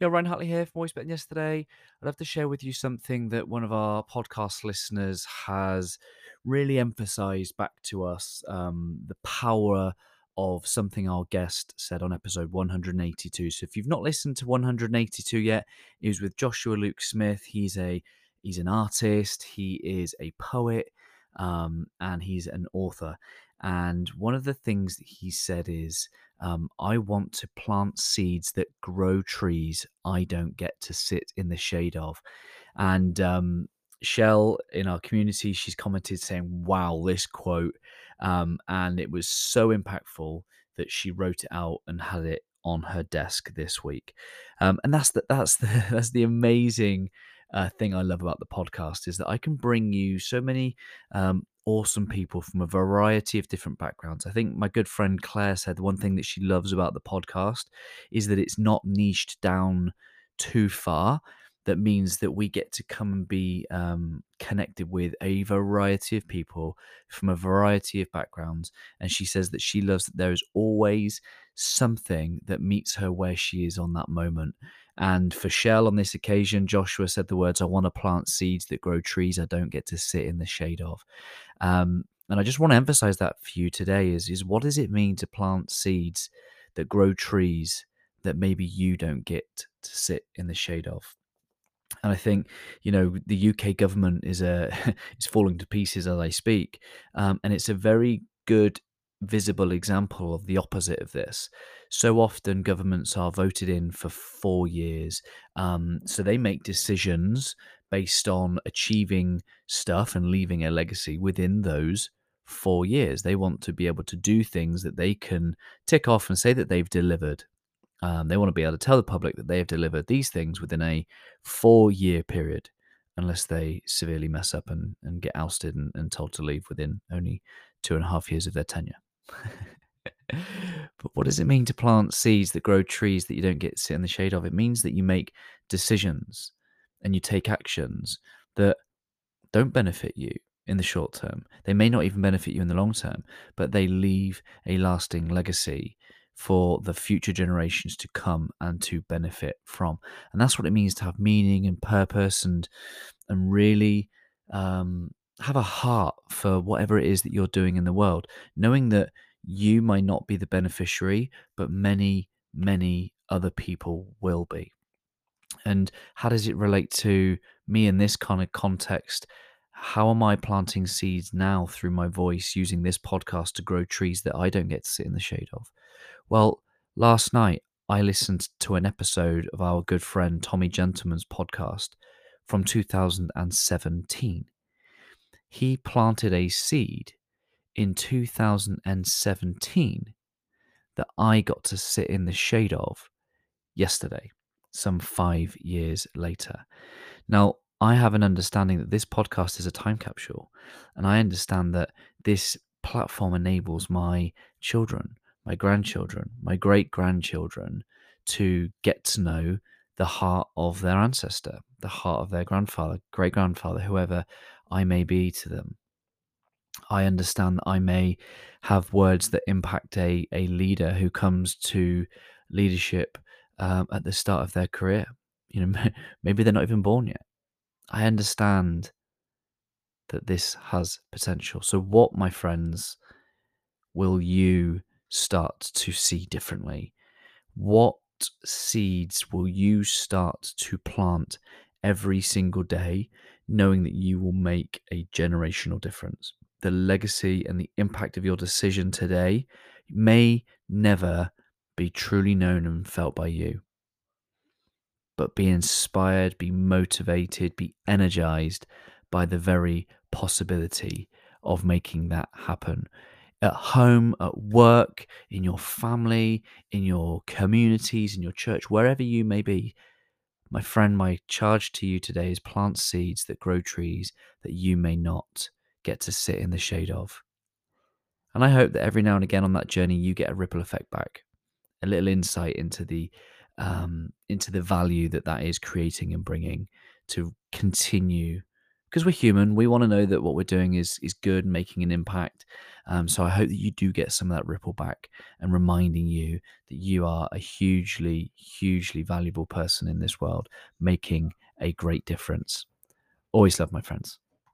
Yeah, Ryan Hartley here from Voice Betting Yesterday. I'd love to share with you something that one of our podcast listeners has really emphasized back to us um, the power of something our guest said on episode 182. So if you've not listened to 182 yet, it was with Joshua Luke Smith. He's a he's an artist, he is a poet, um, and he's an author. And one of the things that he said is, um, I want to plant seeds that grow trees I don't get to sit in the shade of. And um, Shell in our community, she's commented saying, Wow, this quote. Um, and it was so impactful that she wrote it out and had it on her desk this week. Um, and that's the, that's the, that's the amazing uh, thing I love about the podcast is that I can bring you so many um, awesome people from a variety of different backgrounds. I think my good friend Claire said one thing that she loves about the podcast is that it's not niched down too far. That means that we get to come and be um, connected with a variety of people from a variety of backgrounds. And she says that she loves that there is always something that meets her where she is on that moment. And for Shell on this occasion, Joshua said the words, I want to plant seeds that grow trees I don't get to sit in the shade of. Um, and I just want to emphasize that for you today is, is what does it mean to plant seeds that grow trees that maybe you don't get to sit in the shade of? And I think, you know, the UK government is a is falling to pieces as I speak, um, and it's a very good visible example of the opposite of this. So often governments are voted in for four years. Um, so they make decisions based on achieving stuff and leaving a legacy within those four years. They want to be able to do things that they can tick off and say that they've delivered. Um, they want to be able to tell the public that they have delivered these things within a four year period, unless they severely mess up and, and get ousted and, and told to leave within only two and a half years of their tenure. but what does it mean to plant seeds that grow trees that you don't get to sit in the shade of? It means that you make decisions and you take actions that don't benefit you in the short term. They may not even benefit you in the long term, but they leave a lasting legacy for the future generations to come and to benefit from. And that's what it means to have meaning and purpose and and really um, have a heart for whatever it is that you're doing in the world, knowing that you might not be the beneficiary, but many, many other people will be. And how does it relate to me in this kind of context? How am I planting seeds now through my voice using this podcast to grow trees that I don't get to sit in the shade of? Well, last night I listened to an episode of our good friend Tommy Gentleman's podcast from 2017 he planted a seed in 2017 that I got to sit in the shade of yesterday, some five years later. Now, I have an understanding that this podcast is a time capsule, and I understand that this platform enables my children, my grandchildren, my great grandchildren to get to know the heart of their ancestor, the heart of their grandfather, great grandfather, whoever I may be to them. I understand that I may have words that impact a, a leader who comes to leadership um, at the start of their career. You know, maybe they're not even born yet. I understand that this has potential. So, what, my friends, will you start to see differently? What seeds will you start to plant every single day knowing that you will make a generational difference. The legacy and the impact of your decision today may never be truly known and felt by you. But be inspired, be motivated, be energized by the very possibility of making that happen. At home, at work, in your family, in your communities, in your church, wherever you may be, my friend, my charge to you today is plant seeds that grow trees that you may not get to sit in the shade of. And I hope that every now and again on that journey, you get a ripple effect back, a little insight into the um, into the value that that is creating and bringing to continue because we're human. We want to know that what we're doing is is good, making an impact. Um, so I hope that you do get some of that ripple back and reminding you that you are a hugely, hugely valuable person in this world, making a great difference. Always love my friends.